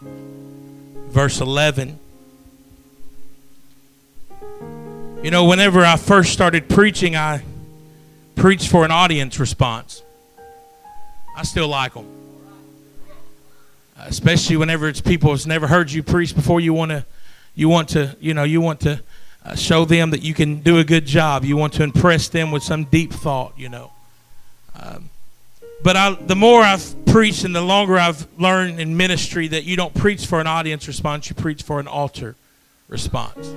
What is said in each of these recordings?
verse 11. You know, whenever I first started preaching, I preached for an audience response. I still like them. Especially whenever it's people who's never heard you preach before. You want to, you want to, you know, you want to uh, show them that you can do a good job. You want to impress them with some deep thought. You know. Um, but I, the more I've preached and the longer I've learned in ministry that you don't preach for an audience response, you preach for an altar response.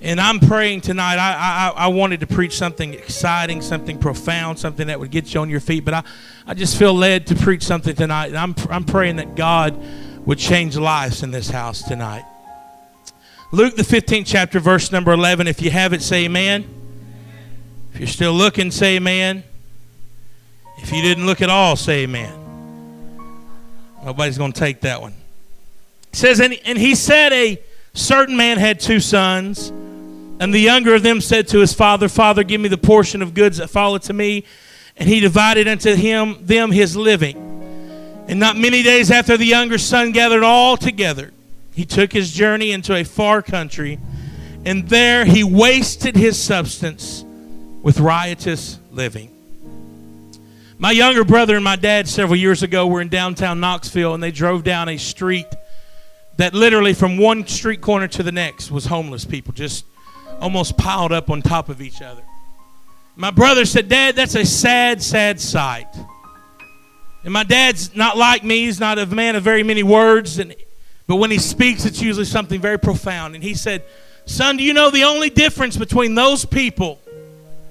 And I'm praying tonight. I, I, I wanted to preach something exciting, something profound, something that would get you on your feet. But I, I just feel led to preach something tonight. And I'm, I'm praying that God would change lives in this house tonight. Luke, the 15th chapter, verse number 11. If you have it, say amen. If you're still looking, say amen. If you didn't look at all, say amen. Nobody's going to take that one. It says, and, and he said, A certain man had two sons, and the younger of them said to his father, Father, give me the portion of goods that fall to me. And he divided unto him them his living. And not many days after the younger son gathered all together, he took his journey into a far country, and there he wasted his substance with riotous living. My younger brother and my dad several years ago were in downtown Knoxville and they drove down a street that literally from one street corner to the next was homeless people just almost piled up on top of each other. My brother said, Dad, that's a sad, sad sight. And my dad's not like me. He's not a man of very many words. And, but when he speaks, it's usually something very profound. And he said, Son, do you know the only difference between those people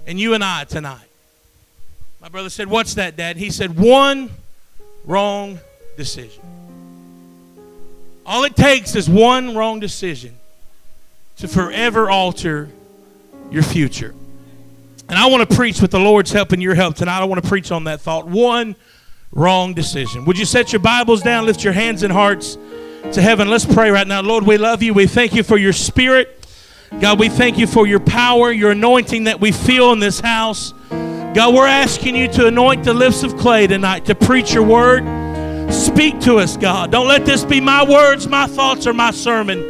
and you and I tonight? My brother said, What's that, Dad? He said, One wrong decision. All it takes is one wrong decision to forever alter your future. And I want to preach with the Lord's help and your help tonight. I want to preach on that thought. One wrong decision. Would you set your Bibles down, lift your hands and hearts to heaven? Let's pray right now. Lord, we love you. We thank you for your spirit. God, we thank you for your power, your anointing that we feel in this house. God, we're asking you to anoint the lips of clay tonight to preach your word. Speak to us, God. Don't let this be my words, my thoughts, or my sermon.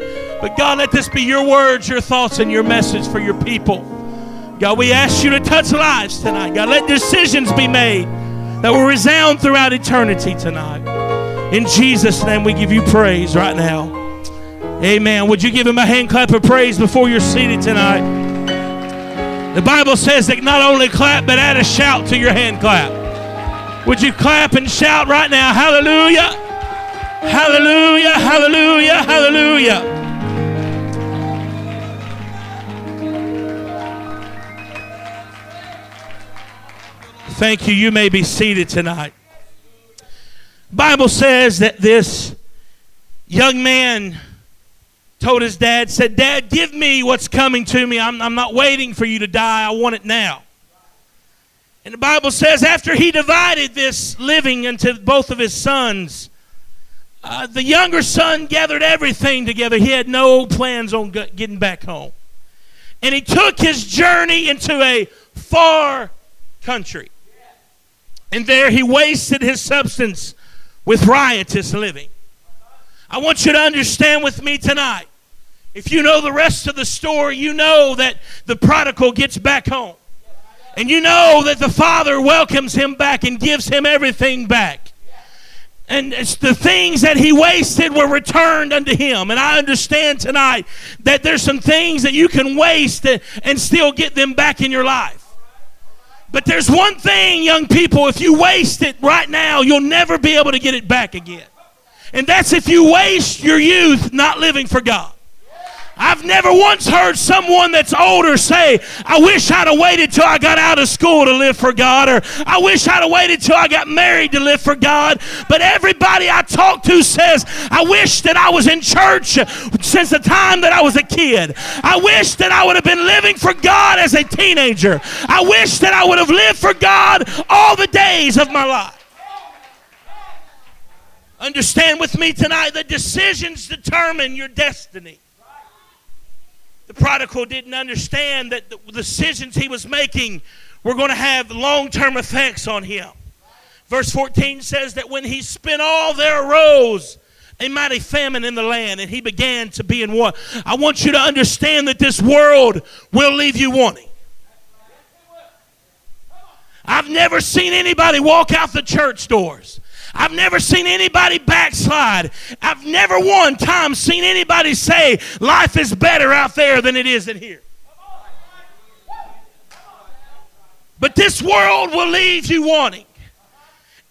But God, let this be your words, your thoughts, and your message for your people. God, we ask you to touch lives tonight. God, let decisions be made that will resound throughout eternity tonight. In Jesus' name, we give you praise right now. Amen. Would you give him a hand clap of praise before you're seated tonight? The Bible says that not only clap, but add a shout to your hand clap. Would you clap and shout right now? Hallelujah! Hallelujah! Hallelujah! Hallelujah! Thank you. You may be seated tonight. Bible says that this young man told his dad, said, Dad, give me what's coming to me. I'm, I'm not waiting for you to die. I want it now. And the Bible says, after he divided this living into both of his sons, uh, the younger son gathered everything together. He had no plans on getting back home. And he took his journey into a far country. And there he wasted his substance with riotous living. I want you to understand with me tonight if you know the rest of the story, you know that the prodigal gets back home. And you know that the father welcomes him back and gives him everything back. And the things that he wasted were returned unto him. And I understand tonight that there's some things that you can waste and still get them back in your life. But there's one thing, young people, if you waste it right now, you'll never be able to get it back again. And that's if you waste your youth not living for God. I've never once heard someone that's older say, I wish I'd have waited till I got out of school to live for God, or I wish I'd have waited till I got married to live for God. But everybody I talk to says, I wish that I was in church since the time that I was a kid. I wish that I would have been living for God as a teenager. I wish that I would have lived for God all the days of my life. Understand with me tonight that decisions determine your destiny. The prodigal didn't understand that the decisions he was making were going to have long term effects on him. Verse 14 says that when he spent all, there arose a mighty famine in the land, and he began to be in want. I want you to understand that this world will leave you wanting. I've never seen anybody walk out the church doors I've never seen anybody backslide. I've never one time seen anybody say life is better out there than it is in here. But this world will leave you wanting.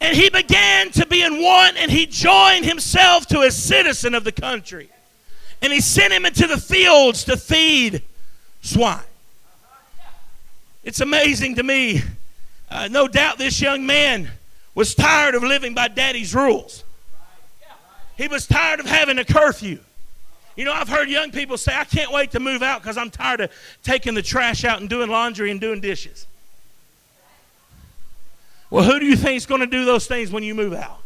And he began to be in want, and he joined himself to a citizen of the country. And he sent him into the fields to feed swine. It's amazing to me. Uh, no doubt this young man was tired of living by daddy's rules. He was tired of having a curfew. You know, I've heard young people say, I can't wait to move out because I'm tired of taking the trash out and doing laundry and doing dishes. Well, who do you think is going to do those things when you move out?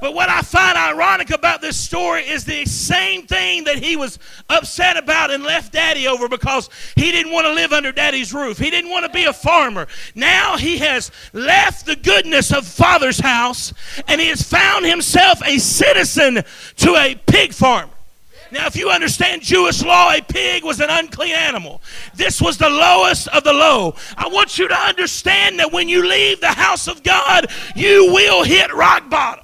But what I find ironic about this story is the same thing that he was upset about and left daddy over because he didn't want to live under daddy's roof. He didn't want to be a farmer. Now he has left the goodness of father's house and he has found himself a citizen to a pig farmer. Now, if you understand Jewish law, a pig was an unclean animal. This was the lowest of the low. I want you to understand that when you leave the house of God, you will hit rock bottom.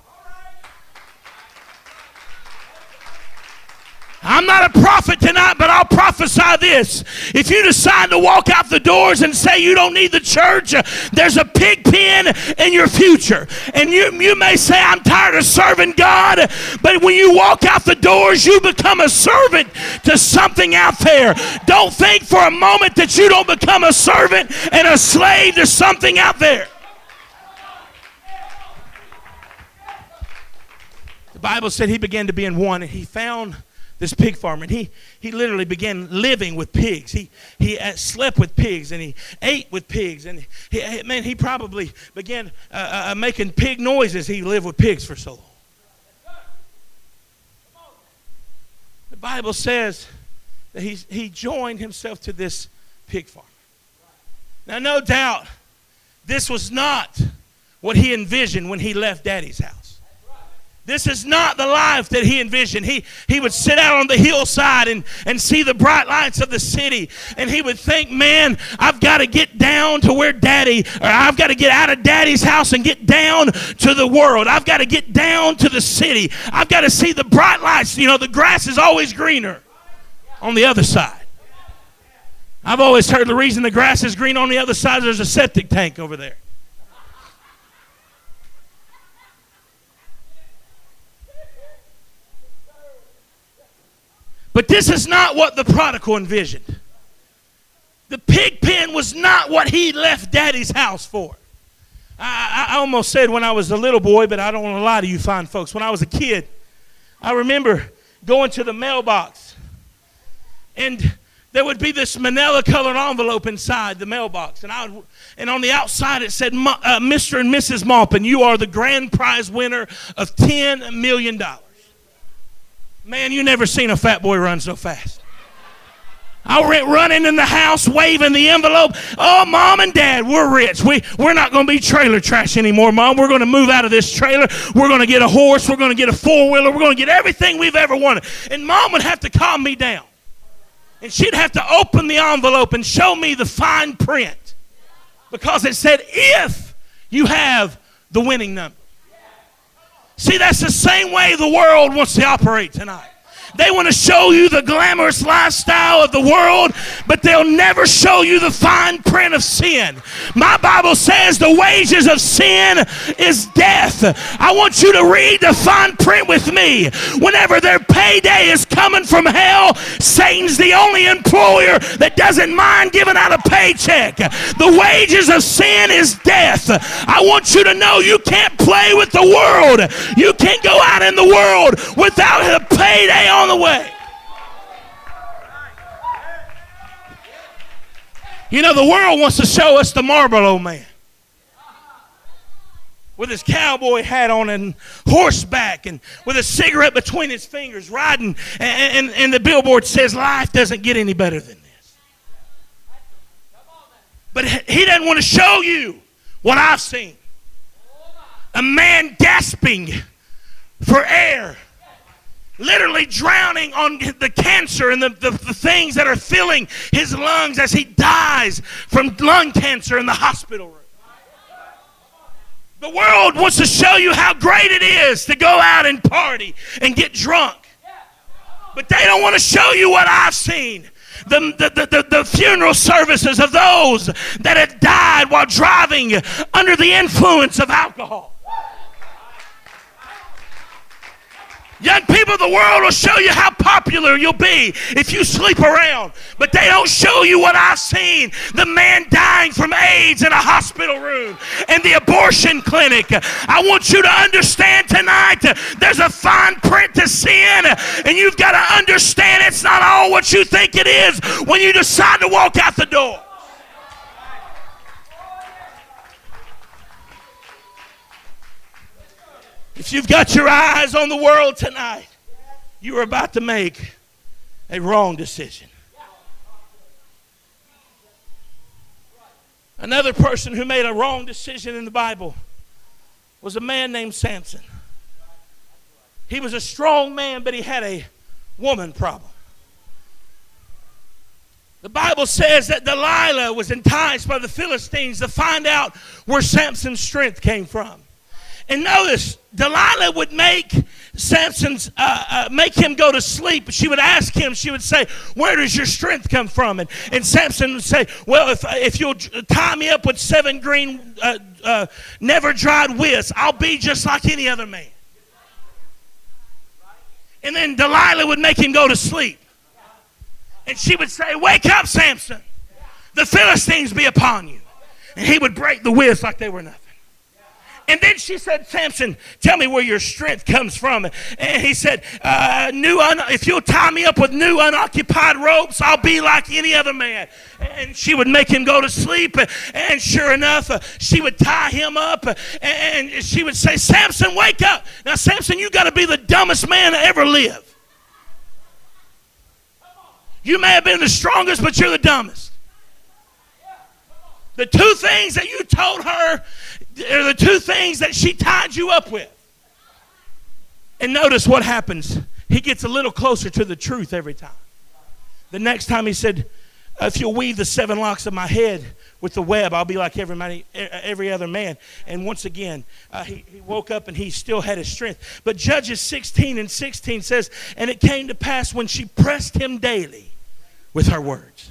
I'm not a prophet tonight, but I'll prophesy this. If you decide to walk out the doors and say you don't need the church, uh, there's a pig pen in your future. And you, you may say, I'm tired of serving God, but when you walk out the doors, you become a servant to something out there. Don't think for a moment that you don't become a servant and a slave to something out there. The Bible said he began to be in one, and he found this pig farmer, and he, he literally began living with pigs. He, he slept with pigs, and he ate with pigs, and he, man, he probably began uh, uh, uh, making pig noises. He lived with pigs for so long. The Bible says that he, he joined himself to this pig farm. Now, no doubt, this was not what he envisioned when he left daddy's house. This is not the life that he envisioned. He, he would sit out on the hillside and, and see the bright lights of the city. And he would think, man, I've got to get down to where daddy, or I've got to get out of daddy's house and get down to the world. I've got to get down to the city. I've got to see the bright lights. You know, the grass is always greener on the other side. I've always heard the reason the grass is green on the other side, is there's a septic tank over there. But this is not what the prodigal envisioned. The pig pen was not what he left daddy's house for. I, I, almost said when I was a little boy, but I don't want to lie to you fine folks. When I was a kid, I remember going to the mailbox, and there would be this manila colored envelope inside the mailbox. And, I would, and on the outside it said, uh, Mr. and Mrs. Maupin, you are the grand prize winner of $10 million. Man, you never seen a fat boy run so fast. I went running in the house, waving the envelope. Oh, mom and dad, we're rich. We, we're not going to be trailer trash anymore, mom. We're going to move out of this trailer. We're going to get a horse. We're going to get a four wheeler. We're going to get everything we've ever wanted. And mom would have to calm me down. And she'd have to open the envelope and show me the fine print because it said, if you have the winning number. See, that's the same way the world wants to operate tonight. They want to show you the glamorous lifestyle of the world, but they'll never show you the fine print of sin. My Bible says the wages of sin is death. I want you to read the fine print with me. Whenever their payday is coming from hell, Satan's the only employer that doesn't mind giving out a paycheck. The wages of sin is death. I want you to know you can't play with the world. You can't go out in the world without a payday on the way. You know, the world wants to show us the Marlboro man with his cowboy hat on and horseback and with a cigarette between his fingers riding. And, and, and, the billboard says, Life doesn't get any better than this. But he doesn't want to show you what I've seen a man gasping for air literally drowning on the cancer and the, the, the, things that are filling his lungs as he dies from lung cancer in the hospital room. The world wants to show you how great it is to go out and party and get drunk. But they don't want to show you what I've seen. The, the, the, the, funeral services of those that have died while driving under the influence of alcohol. Young people, the world will show you how popular you'll be if you sleep around. But they don't show you what I've seen the man dying from AIDS in a hospital room and the abortion clinic. I want you to understand tonight there's a fine print to sin, and you've got to understand it's not all what you think it is when you decide to walk out the door. If you've got your eyes on the world tonight, you are about to make a wrong decision. Another person who made a wrong decision in the Bible was a man named Samson. He was a strong man, but he had a woman problem. The Bible says that Delilah was enticed by the Philistines to find out where Samson's strength came from. And notice, Delilah would make Samson's uh, uh, make him go to sleep. She would ask him. She would say, "Where does your strength come from?" And, and Samson would say, "Well, if if you'll tie me up with seven green, uh, uh never dried withs, I'll be just like any other man." And then Delilah would make him go to sleep, and she would say, "Wake up, Samson! The Philistines be upon you." And he would break the withs like they were nothing. And then she said, Samson, tell me where your strength comes from. And he said, uh, new un- if you'll tie me up with new unoccupied ropes, I'll be like any other man. And she would make him go to sleep. And sure enough, she would tie him up. And she would say, Samson, wake up. Now, Samson, you got to be the dumbest man to ever live. You may have been the strongest, but you're the dumbest. The two things that you told her are the two things that she tied you up with. And notice what happens. He gets a little closer to the truth every time. The next time he said, if you'll weave the seven locks of my head with the web, I'll be like every, every other man. And once again, uh, he, he woke up and he still had his strength. But Judges 16 and 16 says, And it came to pass when she pressed him daily with her words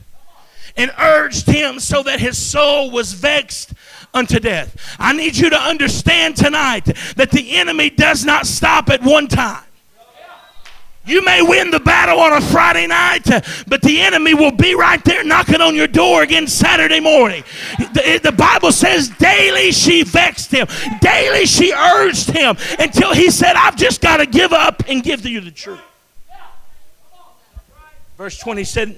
and urged him so that his soul was vexed unto death. I need you to understand tonight that the enemy does not stop at one time. You may win the battle on a Friday night, but the enemy will be right there knocking on your door again Saturday morning. The, the, Bible says daily she vexed him, daily she urged him until he said, I've just got to give up and give to you the truth. Verse 20 said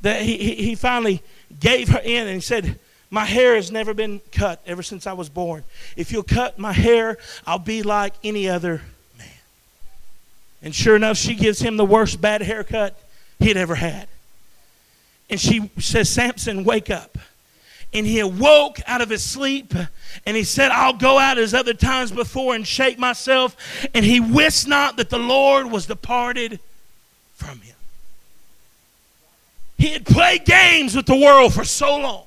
that he, he finally gave her in and said, my hair has never been cut ever since I was born. If you'll cut my hair, I'll be like any other man. And sure enough, she gives him the worst bad haircut he'd ever had. And she says, Samson, wake up. And he awoke out of his sleep and he said, I'll go out as other times before and shake myself. And he wist not that the Lord was departed from him. He had played games with the world for so long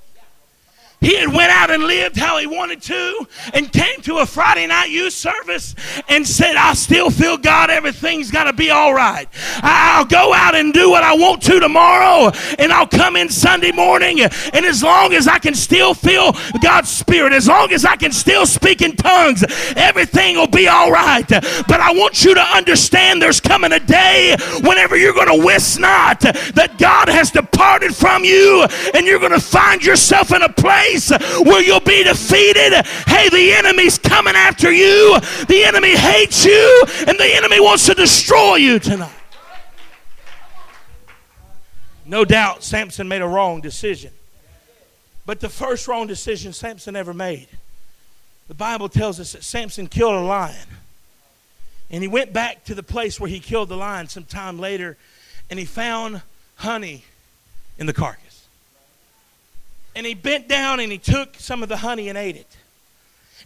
he had went out and lived how he wanted to and came to a friday night youth service and said i still feel god. Everything's got to be all right. I'll go out and do what i want to tomorrow and i'll come in sunday morning and as long as i can still feel god's spirit as long as i can still speak in tongues everything will be all right. But i want you to understand there's coming a day whenever you're going to wish not that god has departed from you and you're going to find yourself in a place place where you'll be defeated. Hey, the enemy's coming after you. The enemy hates you, and the enemy wants to destroy you tonight. No doubt Samson made a wrong decision. But the first wrong decision Samson ever made, the Bible tells us that Samson killed a lion. And he went back to the place where he killed the lion some time later, and he found honey in the carcass. And he bent down and he took some of the honey and ate it.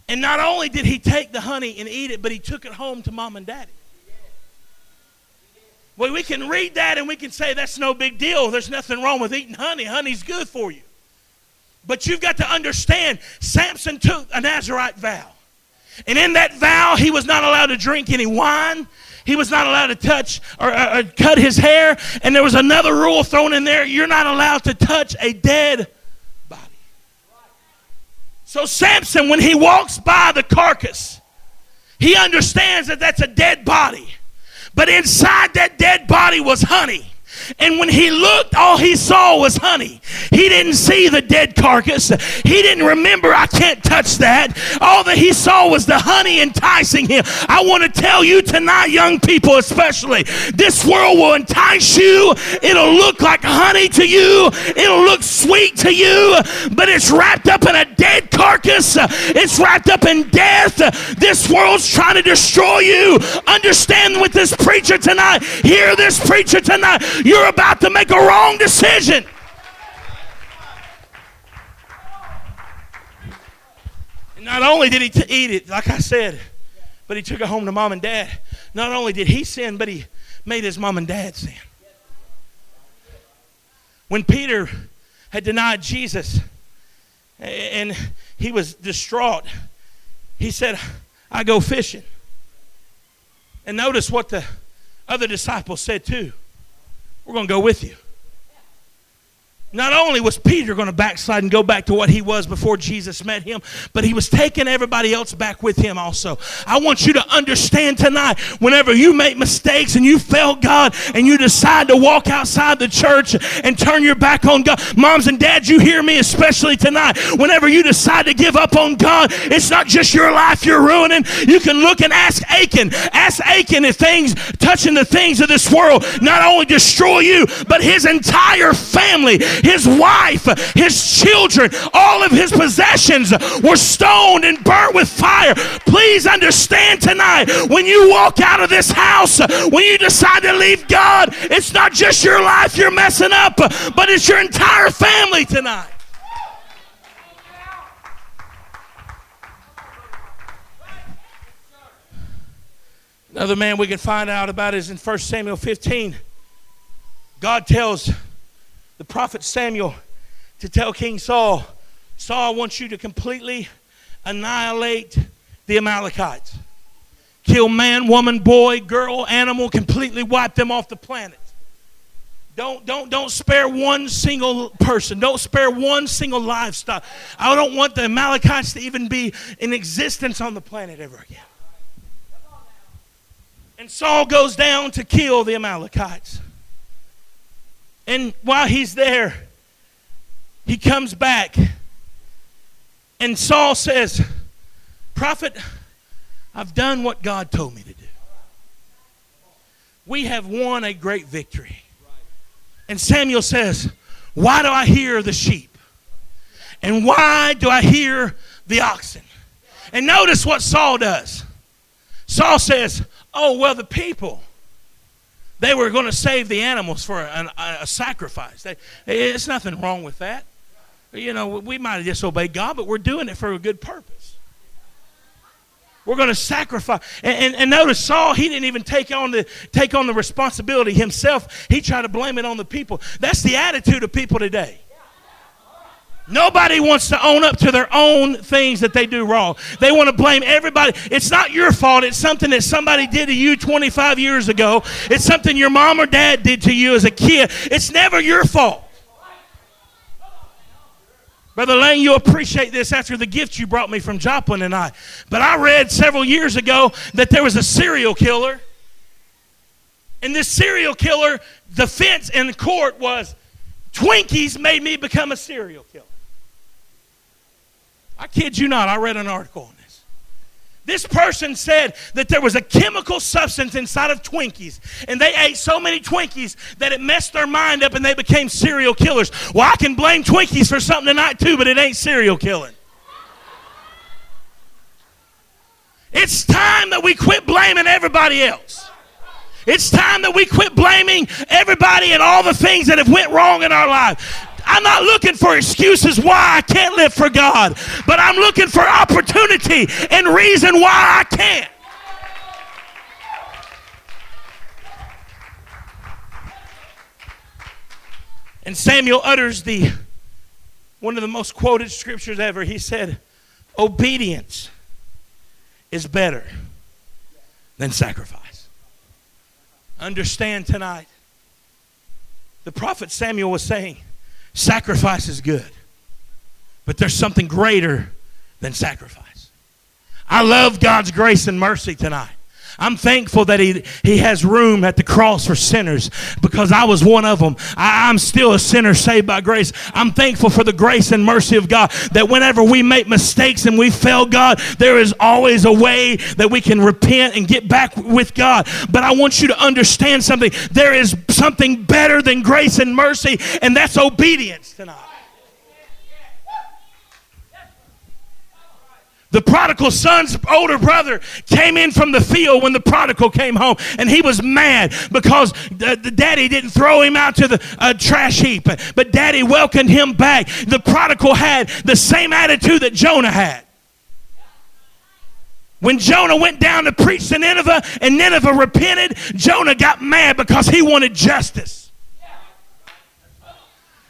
And not only did he take the honey and eat it, but he took it home to mom and daddy. Well, we can read that and we can say that's no big deal. There's nothing wrong with eating honey. Honey's good for you. But you've got to understand Samson took a Nazarite vow. And in that vow, he was not allowed to drink any wine. He was not allowed to touch or, or, or cut his hair. And there was another rule thrown in there you're not allowed to touch a dead so, Samson, when he walks by the carcass, he understands that that's a dead body. But inside that dead body was honey. And when he looked, all he saw was honey. He didn't see the dead carcass. He didn't remember, I can't touch that. All that he saw was the honey enticing him. I want to tell you tonight, young people especially, this world will entice you. It'll look like honey to you, it'll look sweet to you, but it's wrapped up in a dead carcass. It's wrapped up in death. This world's trying to destroy you. Understand with this preacher tonight. Hear this preacher tonight you're about to make a wrong decision. And not only did he t- eat it, like I said, but he took it home to mom and dad. Not only did he sin, but he made his mom and dad sin. When Peter had denied Jesus and he was distraught, he said, I go fishing. And notice what the other disciples said too. We're going to go with you. Not only was Peter going to backslide and go back to what he was before Jesus met him, but he was taking everybody else back with him also. I want you to understand tonight whenever you make mistakes and you fail God and you decide to walk outside the church and turn your back on God, moms and dads, you hear me especially tonight. Whenever you decide to give up on God, it's not just your life you're ruining. You can look and ask Achan. Ask Achan if things touching the things of this world not only destroy you, but his entire family his wife, his children, all of his possessions were stoned and burnt with fire. Please understand tonight when you walk out of this house, when you decide to leave God, it's not just your life you're messing up, but it's your entire family tonight. Another man we can find out about is in 1 Samuel 15. God tells the prophet Samuel to tell King Saul, Saul, wants you to completely annihilate the Amalekites. Kill man, woman, boy, girl, animal, completely wipe them off the planet. Don't, don't, don't spare one single person. Don't spare one single livestock. I don't want the Amalekites to even be in existence on the planet ever again. And Saul goes down to kill the Amalekites. And while he's there, he comes back. And Saul says, Prophet, I've done what God told me to do. We have won a great victory. And Samuel says, Why do I hear the sheep? And why do I hear the oxen? And notice what Saul does. Saul says, Oh, well, the people they were going to save the animals for a, a, sacrifice. It's nothing wrong with that. You know, we might have disobeyed God, but we're doing it for a good purpose. We're going to sacrifice. And, and, and, notice Saul, he didn't even take on, the, take on the responsibility himself. He tried to blame it on the people. That's the attitude of people today. Nobody wants to own up to their own things that they do wrong. They want to blame everybody. It's not your fault. It's something that somebody did to you 25 years ago. It's something your mom or dad did to you as a kid. It's never your fault. Brother Lane, you appreciate this after the gift you brought me from Joplin and I. But I read several years ago that there was a serial killer. And this serial killer, the defense in court was Twinkies made me become a serial killer. I kid you not, I read an article on this. This person said that there was a chemical substance inside of Twinkies, and they ate so many Twinkies that it messed their mind up and they became serial killers. Well, I can blame Twinkies for something tonight too, but it ain't serial killing. It's time that we quit blaming everybody else. It's time that we quit blaming everybody and all the things that have went wrong in our life. I'm not looking for excuses why I can't live for God, but I'm looking for opportunity and reason why I can't. And Samuel utters the one of the most quoted scriptures ever. He said, "Obedience is better than sacrifice." Understand tonight. The prophet Samuel was saying, Sacrifice is good, but there's something greater than sacrifice. I love God's grace and mercy tonight. I'm thankful that he, he has room at the cross for sinners because I was one of them. I, I'm still a sinner saved by grace. I'm thankful for the grace and mercy of God that whenever we make mistakes and we fail God, there is always a way that we can repent and get back with God. But I want you to understand something. There is something better than grace and mercy, and that's obedience tonight. The prodigal son's older brother came in from the field when the prodigal came home, and he was mad because the, the daddy didn't throw him out to the uh, trash heap, but daddy welcomed him back. The prodigal had the same attitude that Jonah had. When Jonah went down to preach to Nineveh and Nineveh repented, Jonah got mad because he wanted justice.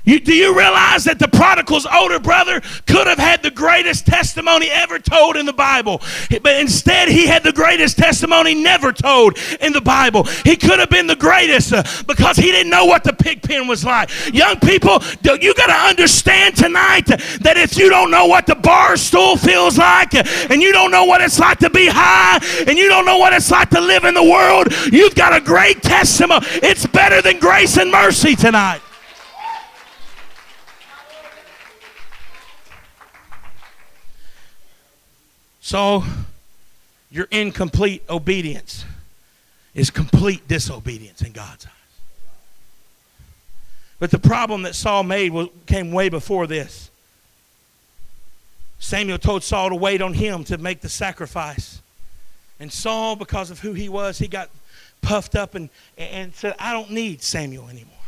You, do you realize that the prodigal's older brother could have had the greatest testimony ever told in the Bible? But instead, he had the greatest testimony never told in the Bible. He could have been the greatest uh, because he didn't know what the pig pen was like. Young people, you got to understand tonight that if you don't know what the bar stool feels like and you don't know what it's like to be high and you don't know what it's like to live in the world, you've got a great testimony. It's better than grace and mercy tonight. So, your incomplete obedience is complete disobedience in God's eyes. But the problem that Saul made came way before this. Samuel told Saul to wait on him to make the sacrifice. And Saul, because of who he was, he got puffed up and, and said, I don't need Samuel anymore.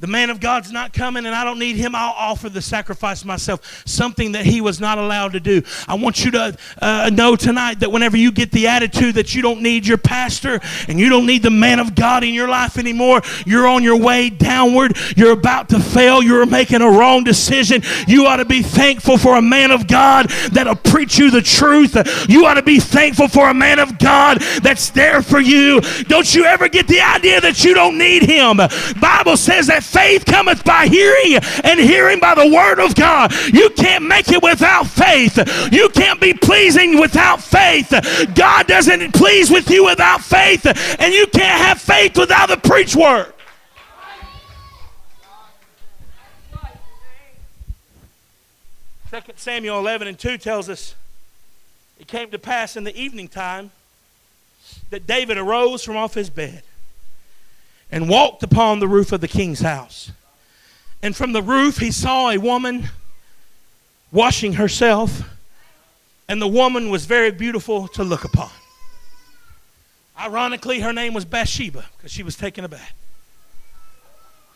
The man of God's not coming and I don't need him. I'll offer the sacrifice myself. Something that he was not allowed to do. I want you to uh, know tonight that whenever you get the attitude that you don't need your pastor and you don't need the man of God in your life anymore, you're on your way downward. You're about to fail. You're making a wrong decision. You ought to be thankful for a man of God that'll preach you the truth. You ought to be thankful for a man of God that's there for you. Don't you ever get the idea that you don't need him. Bible says that faith cometh by hearing, and hearing by the word of God. You can't make it without faith. You can't be pleasing without faith. God doesn't please with you without faith, and you can't have faith without the preach word. Second Samuel 11 and 2 tells us it came to pass in the evening time that David arose from off his bed and walked upon the roof of the king's house. And from the roof, he saw a woman washing herself, and the woman was very beautiful to look upon. Ironically, her name was Bathsheba because she was taking a bath.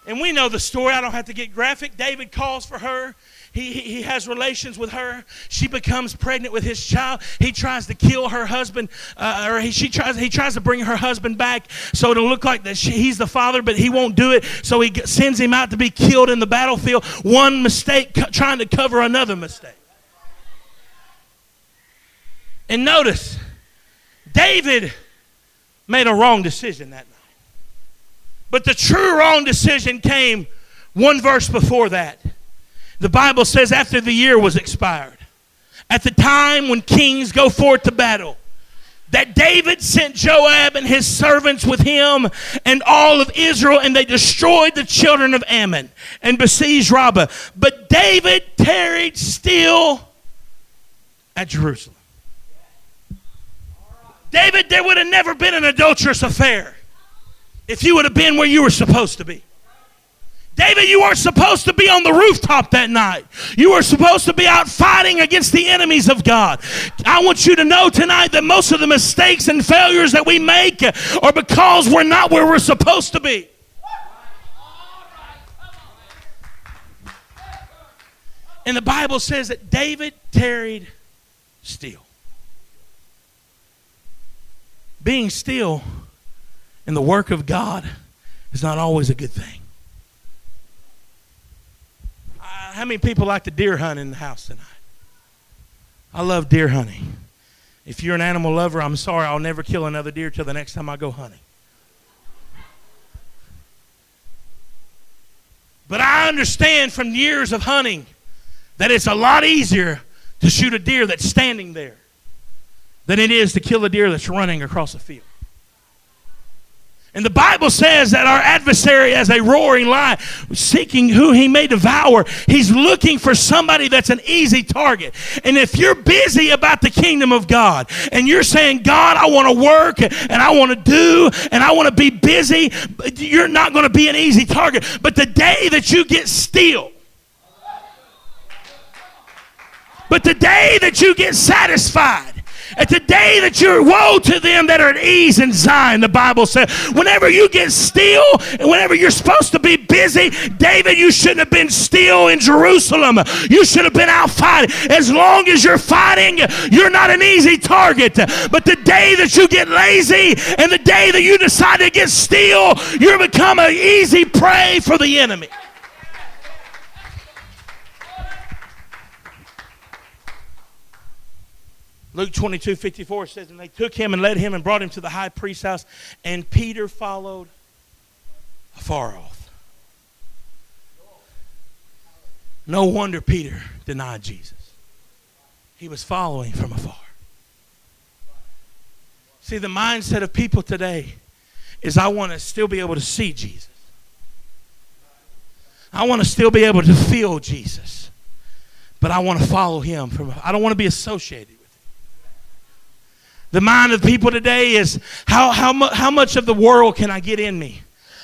And we know the story. I don't have to get graphic. David calls for her he, he, has relations with her. She becomes pregnant with his child. He tries to kill her husband, uh, or he, she tries, he tries to bring her husband back so it'll look like that she, he's the father, but he won't do it. So he sends him out to be killed in the battlefield. One mistake co- trying to cover another mistake. And notice, David made a wrong decision that night. But the true wrong decision came one verse before that. The Bible says after the year was expired, at the time when kings go forth to battle, that David sent Joab and his servants with him and all of Israel, and they destroyed the children of Ammon and besieged Rabbah. But David tarried still at Jerusalem. David, there would have never been an adulterous affair if you would have been where you were supposed to be. David, you weren't supposed to be on the rooftop that night. You were supposed to be out fighting against the enemies of God. I want you to know tonight that most of the mistakes and failures that we make are because we're not where we're supposed to be. And the Bible says that David tarried still. Being still in the work of God is not always a good thing. How many people like to deer hunt in the house tonight? I love deer hunting. If you're an animal lover, I'm sorry, I'll never kill another deer till the next time I go hunting. But I understand from years of hunting that it's a lot easier to shoot a deer that's standing there than it is to kill a deer that's running across a field. And the Bible says that our adversary, as a roaring lion, seeking who he may devour, he's looking for somebody that's an easy target. And if you're busy about the kingdom of God and you're saying, God, I want to work and I want to do and I want to be busy, you're not going to be an easy target. But the day that you get still, but the day that you get satisfied, the day that you're woe to them that are at ease in Zion, the Bible says. Whenever you get still and whenever you're supposed to be busy, David, you shouldn't have been still in Jerusalem. You should have been out fighting. As long as you're fighting, you're not an easy target. But the day that you get lazy and the day that you decide to get still, you become an easy prey for the enemy. Luke 22 54 says, And they took him and led him and brought him to the high priest's house, and Peter followed afar off. No wonder Peter denied Jesus. He was following from afar. See, the mindset of people today is I want to still be able to see Jesus. I want to still be able to feel Jesus. But I want to follow him from I don't want to be associated the mind of people today is how, how, mu- how much of the world can I get in me?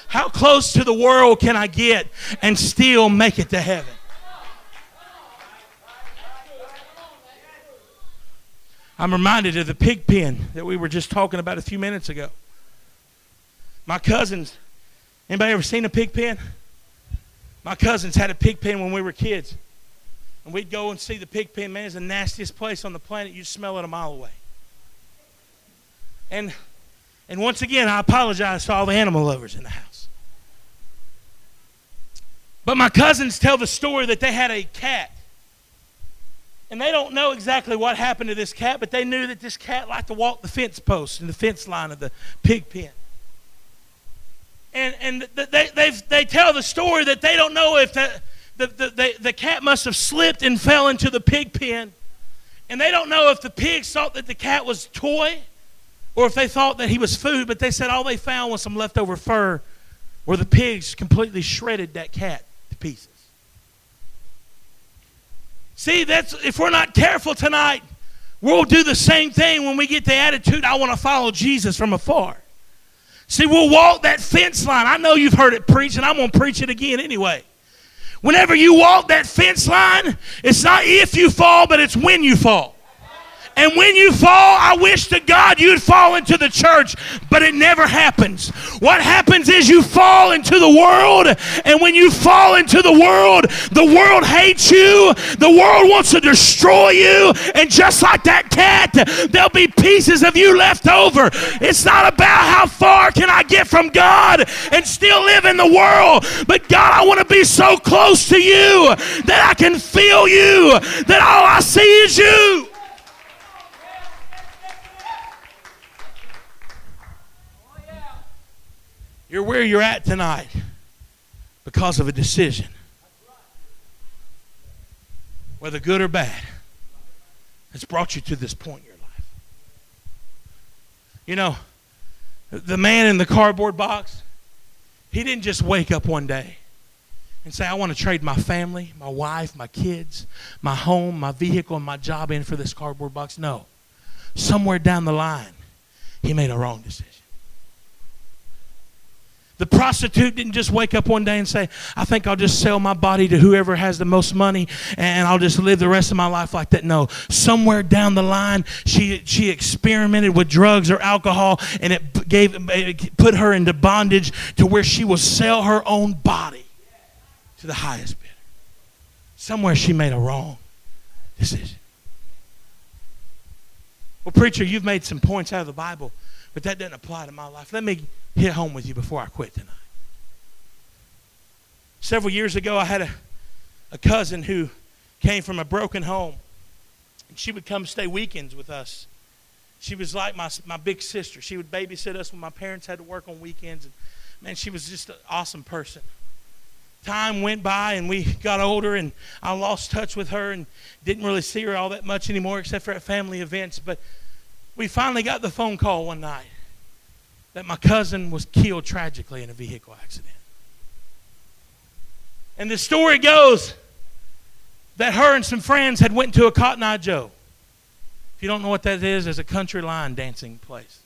How close to the world can I get and still make it to heaven? I'm reminded of the pig pen that we were just talking about a few minutes ago. My cousins, anybody ever seen a pig pen? My cousins had a pig pen when we were kids. And we'd go and see the pig pen. Man, it's the nastiest place on the planet. You'd smell it a mile away. And, and once again, I apologize to all the animal lovers in the house. But my cousins tell the story that they had a cat. And they don't know exactly what happened to this cat, but they knew that this cat liked to walk the fence post and the fence line of the pig pen. And, and they, they, they tell the story that they don't know if the, the, the, the, the cat must have slipped and fell into the pig pen. And they don't know if the pigs thought that the cat was toy or if they thought that he was food, but they said all they found was some leftover fur where the pigs completely shredded that cat to pieces. See, that's if we're not careful tonight, we'll do the same thing when we get the attitude, I want to follow Jesus from afar. See, we'll walk that fence line. I know you've heard it preached, and I'm going to preach it again anyway. Whenever you walk that fence line, it's not if you fall, but it's when you fall. And when you fall, I wish to God you'd fall into the church, but it never happens. What happens is you fall into the world, and when you fall into the world, the world hates you, the world wants to destroy you, and just like that cat, there'll be pieces of you left over. It's not about how far can I get from God and still live in the world, but God, I want to be so close to you that I can feel you, that all I see is you. You're where you're at tonight because of a decision, whether good or bad. It's brought you to this point in your life. You know, the man in the cardboard box, he didn't just wake up one day and say, I want to trade my family, my wife, my kids, my home, my vehicle, and my job in for this cardboard box. No. Somewhere down the line, he made a wrong decision. The prostitute didn't just wake up one day and say, I think I'll just sell my body to whoever has the most money and I'll just live the rest of my life like that. No. Somewhere down the line, she, she experimented with drugs or alcohol and it gave it put her into bondage to where she will sell her own body to the highest bidder. Somewhere she made a wrong decision. Well, preacher, you've made some points out of the Bible, but that doesn't apply to my life. Let me hit home with you before I quit tonight. Several years ago, I had a, a cousin who came from a broken home. And she would come stay weekends with us. She was like my, my big sister. She would babysit us when my parents had to work on weekends. And man, she was just an awesome person. Time went by and we got older, and I lost touch with her and didn't really see her all that much anymore except for at family events. But we finally got the phone call one night that my cousin was killed tragically in a vehicle accident. And the story goes that her and some friends had went to a Cotton Eye Joe. If you don't know what that is, it's a country line dancing place.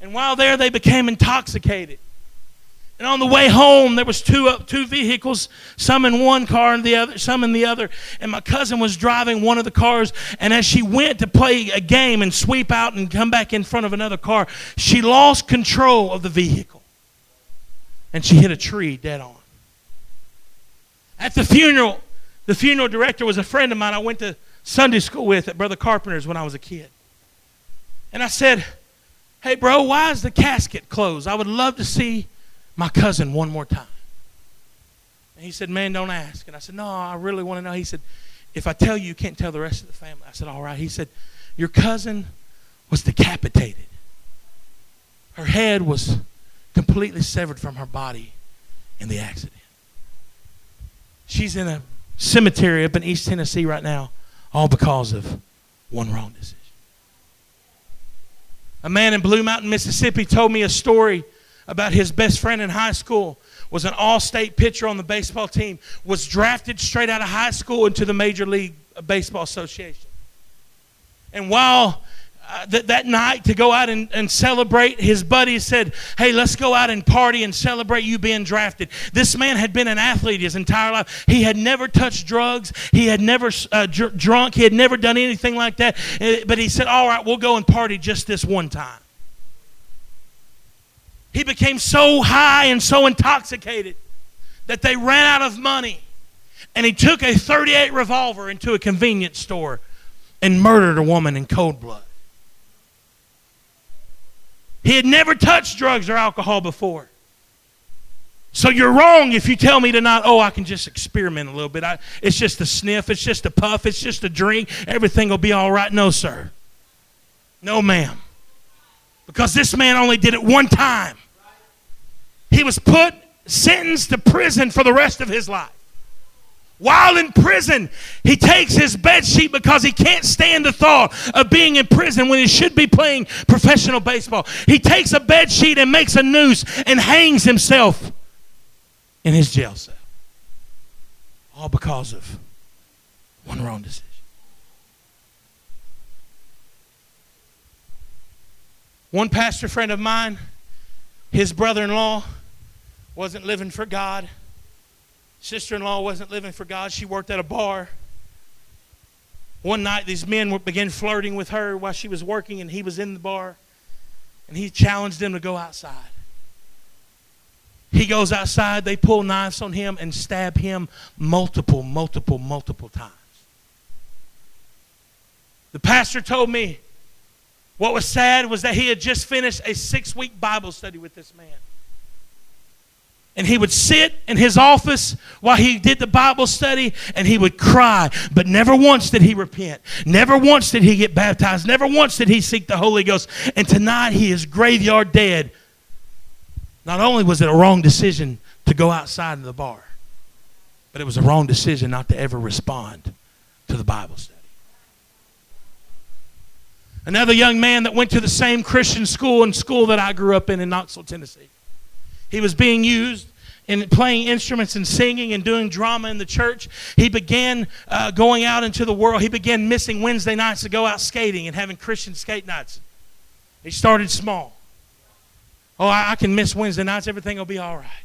And while there, they became intoxicated. And on the way home, there was two, uh, two vehicles, some in one car and the other, some in the other. And my cousin was driving one of the cars. And as she went to play a game and sweep out and come back in front of another car, she lost control of the vehicle. And she hit a tree dead on. At the funeral, the funeral director was a friend of mine I went to Sunday school with at Brother Carpenter's when I was a kid. And I said, Hey, bro, why is the casket closed? I would love to see my cousin one more time. And he said, Man, don't ask. And I said, No, I really want to know. He said, If I tell you, you can't tell the rest of the family. I said, All right. He said, Your cousin was decapitated. Her head was completely severed from her body in the accident. She's in a cemetery up in East Tennessee right now, all because of one wrong decision. A man in Blue Mountain, Mississippi told me a story about his best friend in high school was an all-state pitcher on the baseball team was drafted straight out of high school into the major league baseball association. And while uh, th- that night to go out and, and celebrate his buddy said hey let's go out and party and celebrate you being drafted. This man had been an athlete his entire life. He had never touched drugs. He had never uh, dr- drunk. He had never done anything like that. Uh, but he said all right we'll go and party just this one time he became so high and so intoxicated that they ran out of money. And he took a 38 revolver into a convenience store and murdered a woman in cold blood. He had never touched drugs or alcohol before. So you're wrong if you tell me tonight, oh, I can just experiment a little bit. I, it's just a sniff, it's just a puff, it's just a drink. Everything will be all right. No, sir. No, ma'am. Because this man only did it one time. He was put, sentenced to prison for the rest of his life. While in prison, he takes his bed sheet because he can't stand the thought of being in prison when he should be playing professional baseball. He takes a bed sheet and makes a noose and hangs himself in his jail cell. All because of one wrong decision. One pastor friend of mine, his brother in law, wasn't living for God. Sister in law wasn't living for God. She worked at a bar. One night, these men began flirting with her while she was working, and he was in the bar, and he challenged them to go outside. He goes outside, they pull knives on him and stab him multiple, multiple, multiple times. The pastor told me what was sad was that he had just finished a six week Bible study with this man. And he would sit in his office while he did the Bible study and he would cry. But never once did he repent. Never once did he get baptized. Never once did he seek the Holy Ghost. And tonight he is graveyard dead. Not only was it a wrong decision to go outside of the bar, but it was a wrong decision not to ever respond to the Bible study. Another young man that went to the same Christian school and school that I grew up in in Knoxville, Tennessee. He was being used in playing instruments and singing and doing drama in the church. He began uh, going out into the world. He began missing Wednesday nights to go out skating and having Christian skate nights. He started small. Oh, I, I can miss Wednesday nights. Everything will be all right.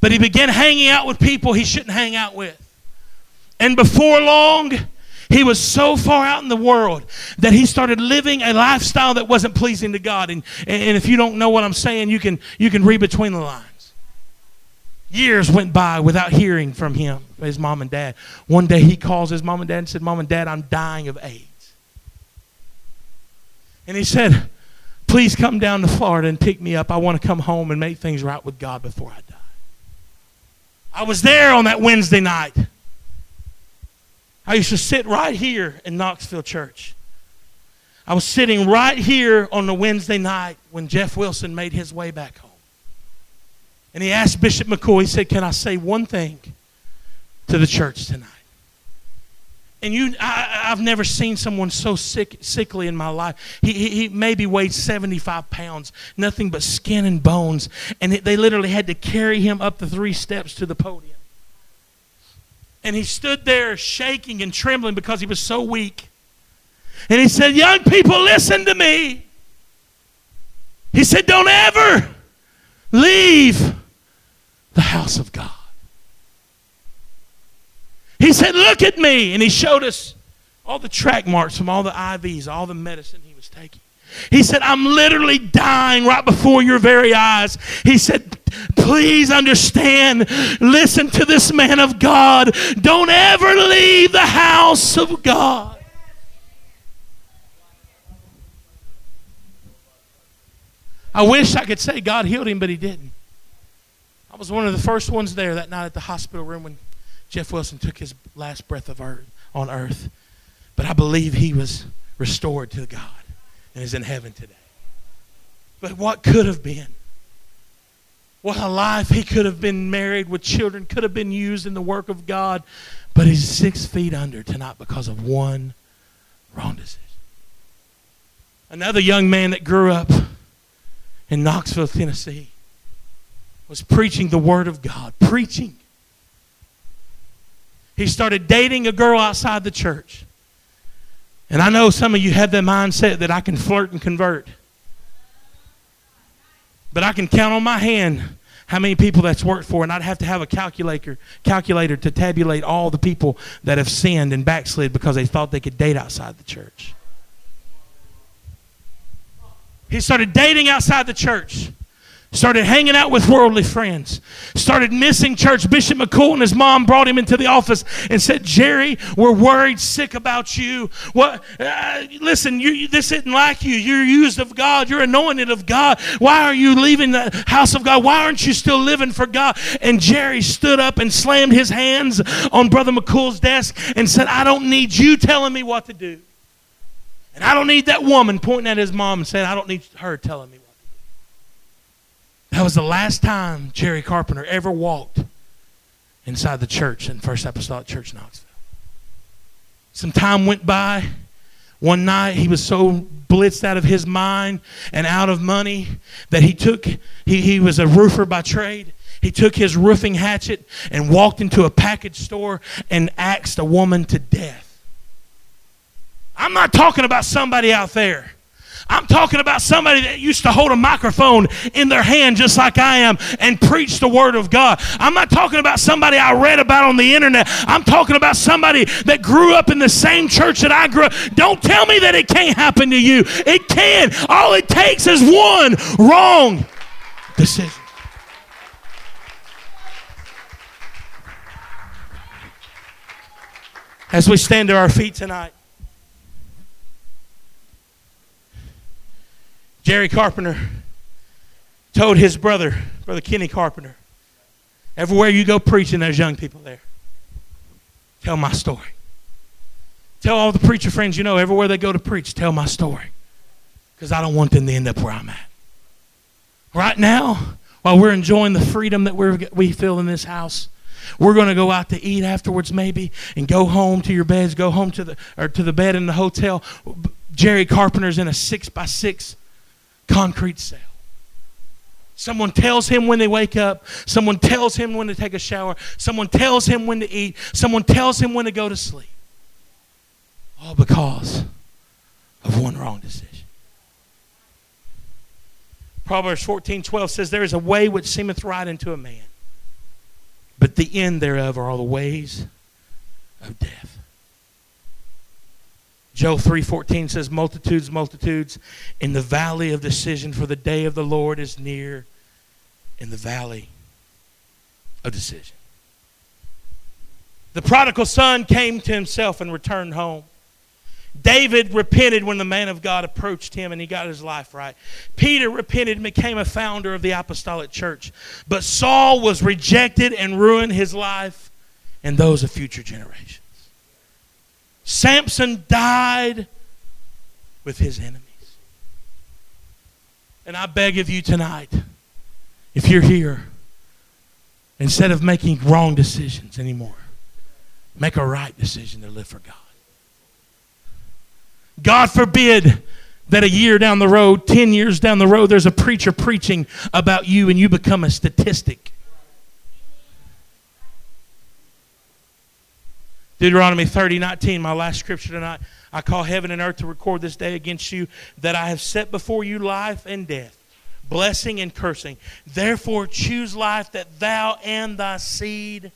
But he began hanging out with people he shouldn't hang out with. And before long, he was so far out in the world that he started living a lifestyle that wasn't pleasing to God. And, and if you don't know what I'm saying, you can, you can read between the lines. Years went by without hearing from him, his mom and dad. One day he calls his mom and dad and said, Mom and Dad, I'm dying of AIDS. And he said, Please come down to Florida and pick me up. I want to come home and make things right with God before I die. I was there on that Wednesday night. I used to sit right here in Knoxville Church. I was sitting right here on the Wednesday night when Jeff Wilson made his way back home. And he asked Bishop McCoy, he said, Can I say one thing to the church tonight? And you, I, have never seen someone so sick, sickly in my life. He, he, he, maybe weighed 75 pounds, nothing but skin and bones. And they literally had to carry him up the three steps to the podium. And he stood there shaking and trembling because he was so weak. And he said, Young people, listen to me. He said, Don't ever leave the house of God. He said, Look at me. And he showed us all the track marks from all the IVs, all the medicine he was taking. He said, I'm literally dying right before your very eyes. He said, Please understand. Listen to this man of God. Don't ever leave the house of God. I wish I could say God healed him, but he didn't. I was one of the first ones there that night at the hospital room when Jeff Wilson took his last breath of earth on earth. But I believe he was restored to God and is in heaven today. But what could have been? What a life he could have been married with children, could have been used in the work of God, but he's six feet under tonight because of one wrong decision. Another young man that grew up in Knoxville, Tennessee, was preaching the Word of God, preaching. He started dating a girl outside the church. And I know some of you have that mindset that I can flirt and convert. But I can count on my hand how many people that's worked for, and I'd have to have a calculator, calculator to tabulate all the people that have sinned and backslid because they thought they could date outside the church. He started dating outside the church started hanging out with worldly friends, started missing church. Bishop McCool and his mom brought him into the office and said, Jerry, we're worried sick about you. What? Uh, listen, you, this isn't like you. You're used of God. You're anointed of God. Why are you leaving the house of God? Why aren't you still living for God? And Jerry stood up and slammed his hands on Brother McCool's desk and said, I don't need you telling me what to do. And I don't need that woman pointing at his mom and saying, I don't need her telling me that was the last time Jerry Carpenter ever walked inside the church in First Apostolic Church Knoxville. Some time went by. One night he was so blitzed out of his mind and out of money that he took, he, he was a roofer by trade. He took his roofing hatchet and walked into a package store and axed a woman to death. I'm not talking about somebody out there. I'm talking about somebody that used to hold a microphone in their hand just like I am and preach the Word of God. I'm not talking about somebody I read about on the internet. I'm talking about somebody that grew up in the same church that I grew up. Don't tell me that it can't happen to you. It can. All it takes is one wrong decision. As we stand to our feet tonight, Jerry Carpenter told his brother, Brother Kenny Carpenter, everywhere you go preaching, there's young people there. Tell my story. Tell all the preacher friends you know, everywhere they go to preach, tell my story. Because I don't want them to end up where I'm at. Right now, while we're enjoying the freedom that we we feel in this house, we're going to go out to eat afterwards, maybe, and go home to your beds, go home to the or to the bed in the hotel. Jerry Carpenter's in a six by six concrete cell. Someone tells him when they wake up. Someone tells him when to take a shower. Someone tells him when to eat. Someone tells him when to go to sleep. All because of one wrong decision. Proverbs 14 12 says, There is a way which seemeth right unto a man, but the end thereof are all the ways of death. Joel 3:14 says multitudes multitudes in the valley of decision for the day of the Lord is near in the valley of decision. The prodigal son came to himself and returned home. David repented when the man of God approached him and he got his life right. Peter repented and became a founder of the apostolic church. But Saul was rejected and ruined his life and those of future generations. Samson died with his enemies. And I beg of you tonight, if you're here, instead of making wrong decisions anymore, make a right decision to live for God. God forbid that a year down the road, 10 years down the road, there's a preacher preaching about you and you become a statistic. Deuteronomy 30, 19, my last scripture tonight. I call heaven and earth to record this day against you that I have set before you life and death, blessing and cursing. Therefore, choose life that thou and thy seed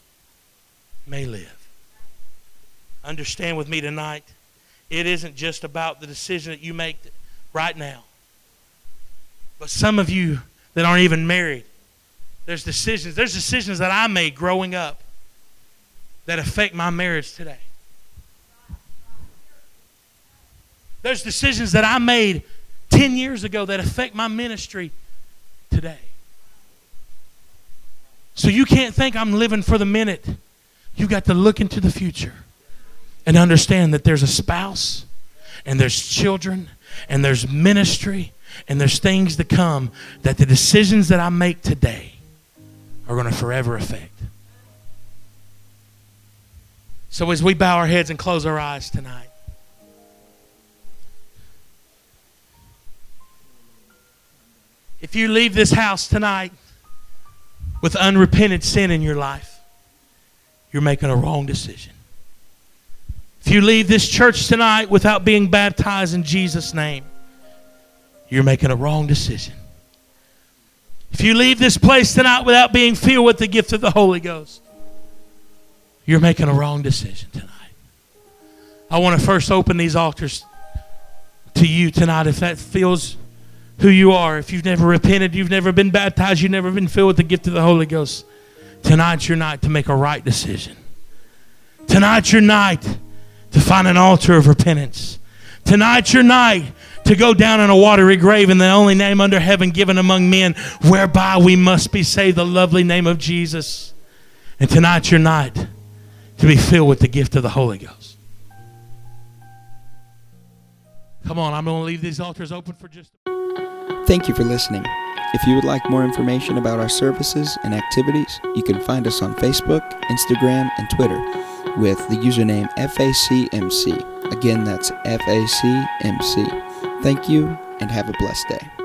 may live. Understand with me tonight it isn't just about the decision that you make right now. But some of you that aren't even married, there's decisions. There's decisions that I made growing up that affect my marriage today. There's decisions that I made 10 years ago that affect my ministry today. So you can't think I'm living for the minute. You got to look into the future and understand that there's a spouse and there's children and there's ministry and there's things to come that the decisions that I make today are going to forever affect. So as we bow our heads and close our eyes tonight, if you leave this house tonight with unrepented sin in your life, you're making a wrong decision. If you leave this church tonight without being baptized in Jesus' name, you're making a wrong decision. If you leave this place tonight without being filled with the gift of the Holy Ghost, you're making a wrong decision tonight. I want to first open these altars to you tonight if that feels who you are. If you've never repented, you've never been baptized, you've never been filled with the gift of the Holy Ghost. Tonight's your night to make a right decision. Tonight's your night to find an altar of repentance. Tonight's your night to go down in a watery grave in the only name under heaven given among men whereby we must be saved, the lovely name of Jesus. And tonight's your night to be filled with the gift of the Holy Ghost. Come on, I'm going to leave these altars open for just. Thank you for listening. If you would like more information about our services and activities, you can find us on Facebook, Instagram, and Twitter with the username FACMC. Again, that's FACMC. Thank you and have a blessed day.